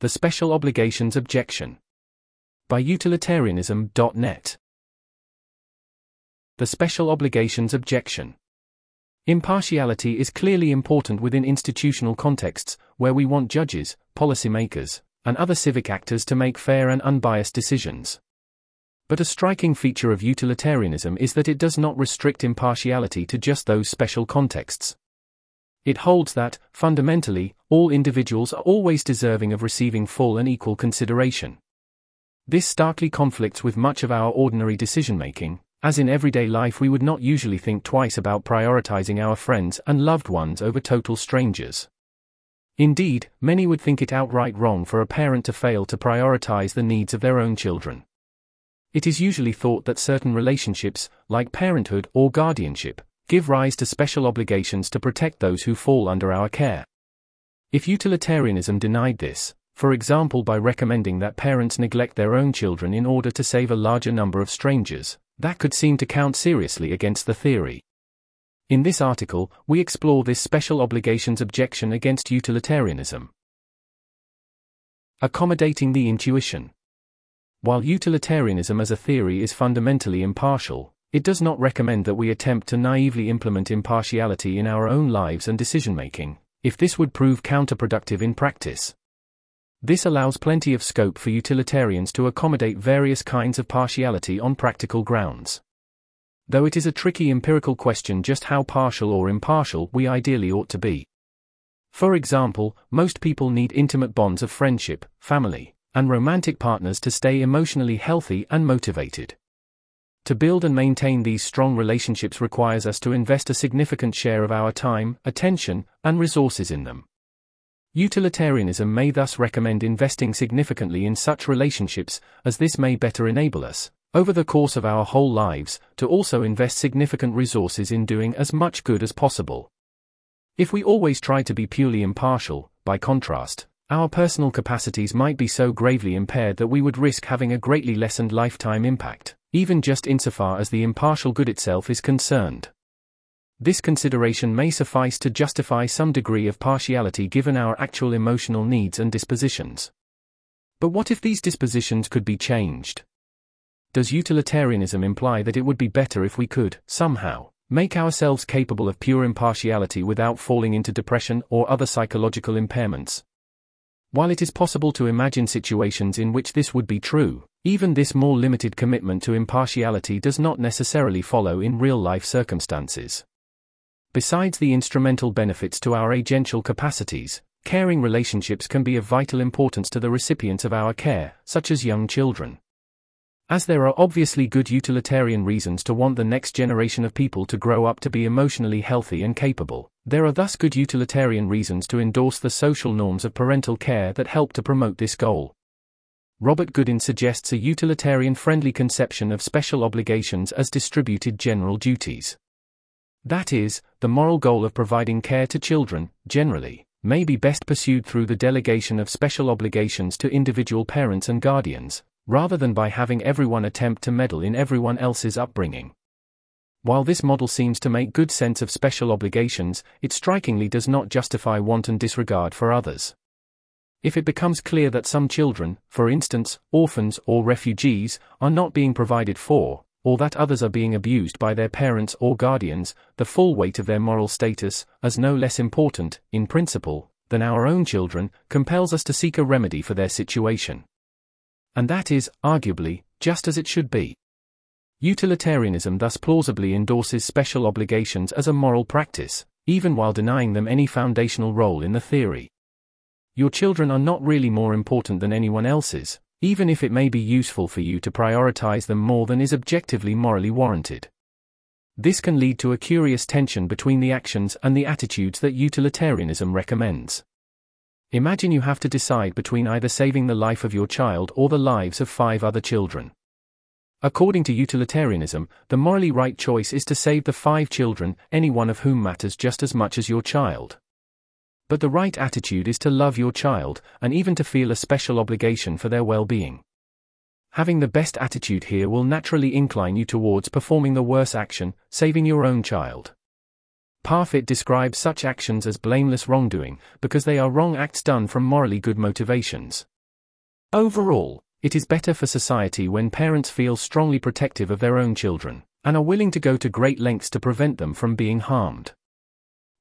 The Special Obligations Objection. By utilitarianism.net. The Special Obligations Objection. Impartiality is clearly important within institutional contexts, where we want judges, policymakers, and other civic actors to make fair and unbiased decisions. But a striking feature of utilitarianism is that it does not restrict impartiality to just those special contexts. It holds that, fundamentally, all individuals are always deserving of receiving full and equal consideration. This starkly conflicts with much of our ordinary decision making, as in everyday life we would not usually think twice about prioritizing our friends and loved ones over total strangers. Indeed, many would think it outright wrong for a parent to fail to prioritize the needs of their own children. It is usually thought that certain relationships, like parenthood or guardianship, give rise to special obligations to protect those who fall under our care. If utilitarianism denied this, for example by recommending that parents neglect their own children in order to save a larger number of strangers, that could seem to count seriously against the theory. In this article, we explore this special obligations objection against utilitarianism. Accommodating the intuition. While utilitarianism as a theory is fundamentally impartial, it does not recommend that we attempt to naively implement impartiality in our own lives and decision making, if this would prove counterproductive in practice. This allows plenty of scope for utilitarians to accommodate various kinds of partiality on practical grounds. Though it is a tricky empirical question just how partial or impartial we ideally ought to be. For example, most people need intimate bonds of friendship, family, and romantic partners to stay emotionally healthy and motivated. To build and maintain these strong relationships requires us to invest a significant share of our time, attention, and resources in them. Utilitarianism may thus recommend investing significantly in such relationships, as this may better enable us, over the course of our whole lives, to also invest significant resources in doing as much good as possible. If we always try to be purely impartial, by contrast, our personal capacities might be so gravely impaired that we would risk having a greatly lessened lifetime impact even just insofar as the impartial good itself is concerned. This consideration may suffice to justify some degree of partiality given our actual emotional needs and dispositions. But what if these dispositions could be changed? Does utilitarianism imply that it would be better if we could, somehow, make ourselves capable of pure impartiality without falling into depression or other psychological impairments? While it is possible to imagine situations in which this would be true, even this more limited commitment to impartiality does not necessarily follow in real life circumstances. Besides the instrumental benefits to our agential capacities, caring relationships can be of vital importance to the recipients of our care, such as young children. As there are obviously good utilitarian reasons to want the next generation of people to grow up to be emotionally healthy and capable, there are thus good utilitarian reasons to endorse the social norms of parental care that help to promote this goal. Robert Goodin suggests a utilitarian friendly conception of special obligations as distributed general duties. That is, the moral goal of providing care to children, generally, may be best pursued through the delegation of special obligations to individual parents and guardians, rather than by having everyone attempt to meddle in everyone else's upbringing. While this model seems to make good sense of special obligations, it strikingly does not justify wanton disregard for others. If it becomes clear that some children, for instance, orphans or refugees, are not being provided for, or that others are being abused by their parents or guardians, the full weight of their moral status, as no less important, in principle, than our own children, compels us to seek a remedy for their situation. And that is, arguably, just as it should be. Utilitarianism thus plausibly endorses special obligations as a moral practice, even while denying them any foundational role in the theory. Your children are not really more important than anyone else's, even if it may be useful for you to prioritize them more than is objectively morally warranted. This can lead to a curious tension between the actions and the attitudes that utilitarianism recommends. Imagine you have to decide between either saving the life of your child or the lives of five other children. According to utilitarianism, the morally right choice is to save the five children, any one of whom matters just as much as your child. But the right attitude is to love your child, and even to feel a special obligation for their well being. Having the best attitude here will naturally incline you towards performing the worse action, saving your own child. Parfit describes such actions as blameless wrongdoing, because they are wrong acts done from morally good motivations. Overall, it is better for society when parents feel strongly protective of their own children, and are willing to go to great lengths to prevent them from being harmed.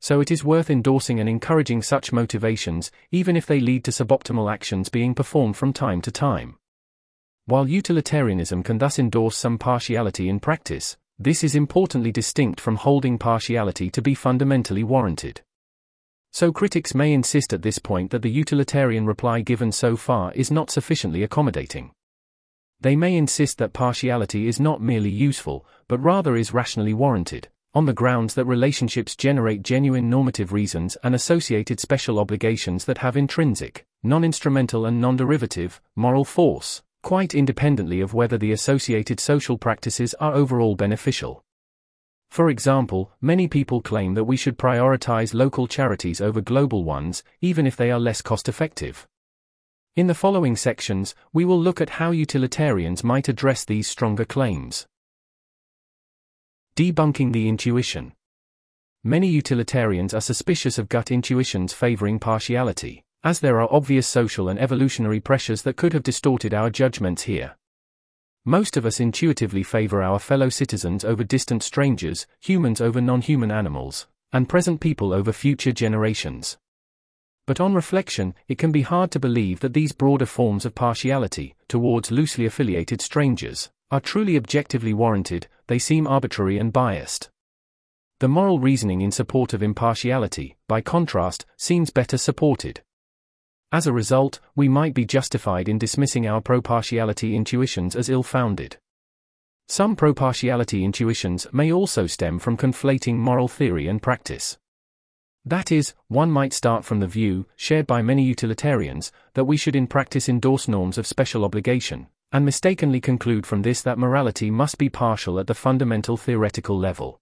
So it is worth endorsing and encouraging such motivations, even if they lead to suboptimal actions being performed from time to time. While utilitarianism can thus endorse some partiality in practice, this is importantly distinct from holding partiality to be fundamentally warranted. So critics may insist at this point that the utilitarian reply given so far is not sufficiently accommodating. They may insist that partiality is not merely useful, but rather is rationally warranted, on the grounds that relationships generate genuine normative reasons and associated special obligations that have intrinsic, non instrumental, and non derivative, moral force quite independently of whether the associated social practices are overall beneficial. For example, many people claim that we should prioritize local charities over global ones, even if they are less cost effective. In the following sections, we will look at how utilitarians might address these stronger claims. Debunking the intuition. Many utilitarians are suspicious of gut intuitions favoring partiality as there are obvious social and evolutionary pressures that could have distorted our judgments here. Most of us intuitively favor our fellow citizens over distant strangers, humans over non human animals, and present people over future generations. But on reflection, it can be hard to believe that these broader forms of partiality, towards loosely affiliated strangers, are truly objectively warranted, they seem arbitrary and biased. The moral reasoning in support of impartiality, by contrast, seems better supported. As a result, we might be justified in dismissing our pro-partiality intuitions as ill-founded. Some pro-partiality intuitions may also stem from conflating moral theory and practice. That is, one might start from the view, shared by many utilitarians, that we should in practice endorse norms of special obligation, and mistakenly conclude from this that morality must be partial at the fundamental theoretical level.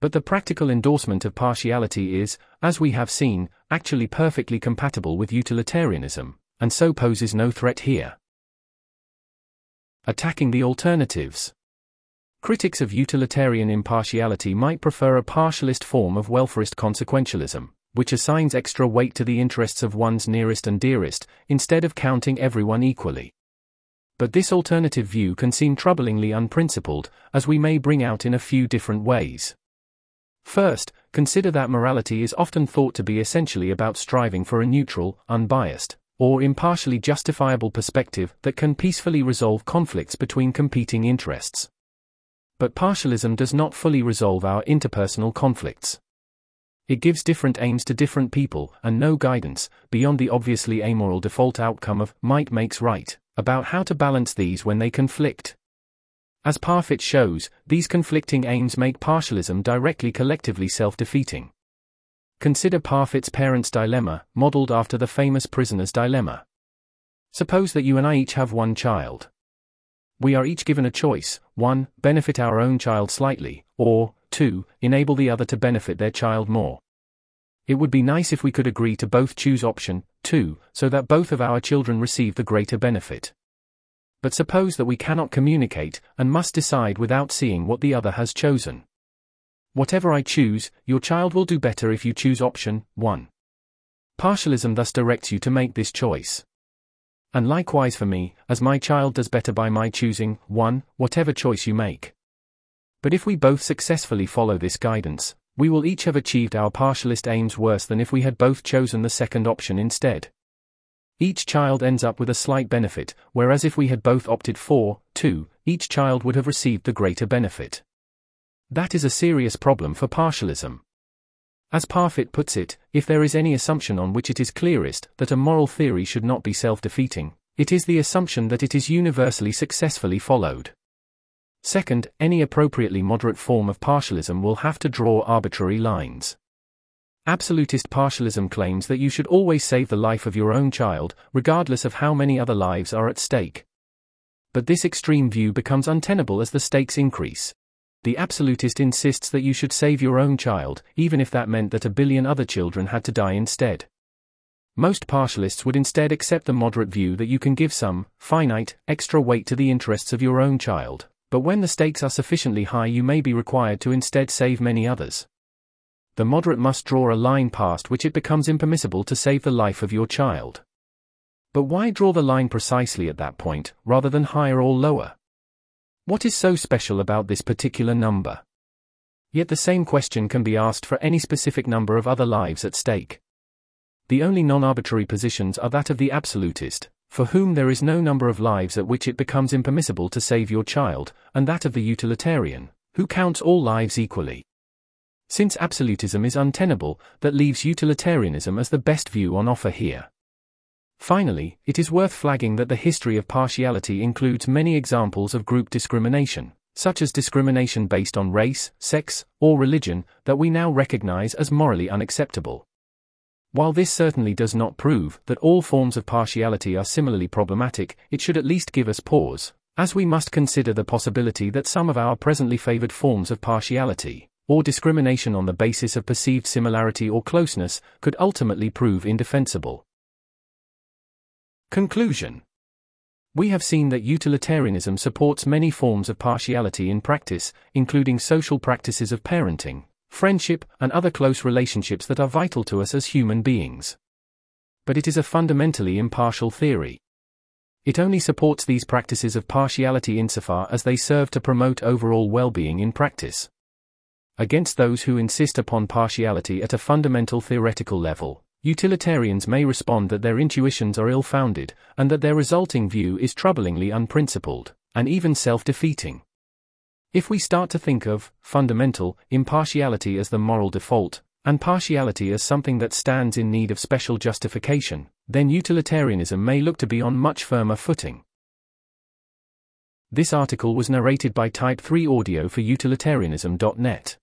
But the practical endorsement of partiality is, as we have seen, actually perfectly compatible with utilitarianism, and so poses no threat here. Attacking the alternatives. Critics of utilitarian impartiality might prefer a partialist form of welfarist consequentialism, which assigns extra weight to the interests of one's nearest and dearest, instead of counting everyone equally. But this alternative view can seem troublingly unprincipled, as we may bring out in a few different ways. First, consider that morality is often thought to be essentially about striving for a neutral, unbiased, or impartially justifiable perspective that can peacefully resolve conflicts between competing interests. But partialism does not fully resolve our interpersonal conflicts. It gives different aims to different people, and no guidance, beyond the obviously amoral default outcome of might makes right, about how to balance these when they conflict. As Parfit shows, these conflicting aims make partialism directly collectively self-defeating. Consider Parfit's parents' dilemma, modeled after the famous prisoner's dilemma. Suppose that you and I each have one child. We are each given a choice 1. Benefit our own child slightly, or 2. Enable the other to benefit their child more. It would be nice if we could agree to both choose option 2, so that both of our children receive the greater benefit but suppose that we cannot communicate, and must decide without seeing what the other has chosen. Whatever I choose, your child will do better if you choose option 1. Partialism thus directs you to make this choice. And likewise for me, as my child does better by my choosing 1, whatever choice you make. But if we both successfully follow this guidance, we will each have achieved our partialist aims worse than if we had both chosen the second option instead. Each child ends up with a slight benefit, whereas if we had both opted for, 2, each child would have received the greater benefit. That is a serious problem for partialism. As Parfit puts it, if there is any assumption on which it is clearest that a moral theory should not be self defeating, it is the assumption that it is universally successfully followed. Second, any appropriately moderate form of partialism will have to draw arbitrary lines. Absolutist partialism claims that you should always save the life of your own child, regardless of how many other lives are at stake. But this extreme view becomes untenable as the stakes increase. The absolutist insists that you should save your own child, even if that meant that a billion other children had to die instead. Most partialists would instead accept the moderate view that you can give some, finite, extra weight to the interests of your own child, but when the stakes are sufficiently high, you may be required to instead save many others. The moderate must draw a line past which it becomes impermissible to save the life of your child. But why draw the line precisely at that point, rather than higher or lower? What is so special about this particular number? Yet the same question can be asked for any specific number of other lives at stake. The only non arbitrary positions are that of the absolutist, for whom there is no number of lives at which it becomes impermissible to save your child, and that of the utilitarian, who counts all lives equally. Since absolutism is untenable, that leaves utilitarianism as the best view on offer here. Finally, it is worth flagging that the history of partiality includes many examples of group discrimination, such as discrimination based on race, sex, or religion, that we now recognize as morally unacceptable. While this certainly does not prove that all forms of partiality are similarly problematic, it should at least give us pause, as we must consider the possibility that some of our presently favored forms of partiality, or discrimination on the basis of perceived similarity or closeness, could ultimately prove indefensible. Conclusion We have seen that utilitarianism supports many forms of partiality in practice, including social practices of parenting, friendship, and other close relationships that are vital to us as human beings. But it is a fundamentally impartial theory. It only supports these practices of partiality insofar as they serve to promote overall well being in practice. Against those who insist upon partiality at a fundamental theoretical level, Utilitarians may respond that their intuitions are ill founded, and that their resulting view is troublingly unprincipled, and even self defeating. If we start to think of fundamental impartiality as the moral default, and partiality as something that stands in need of special justification, then utilitarianism may look to be on much firmer footing. This article was narrated by Type 3 Audio for utilitarianism.net.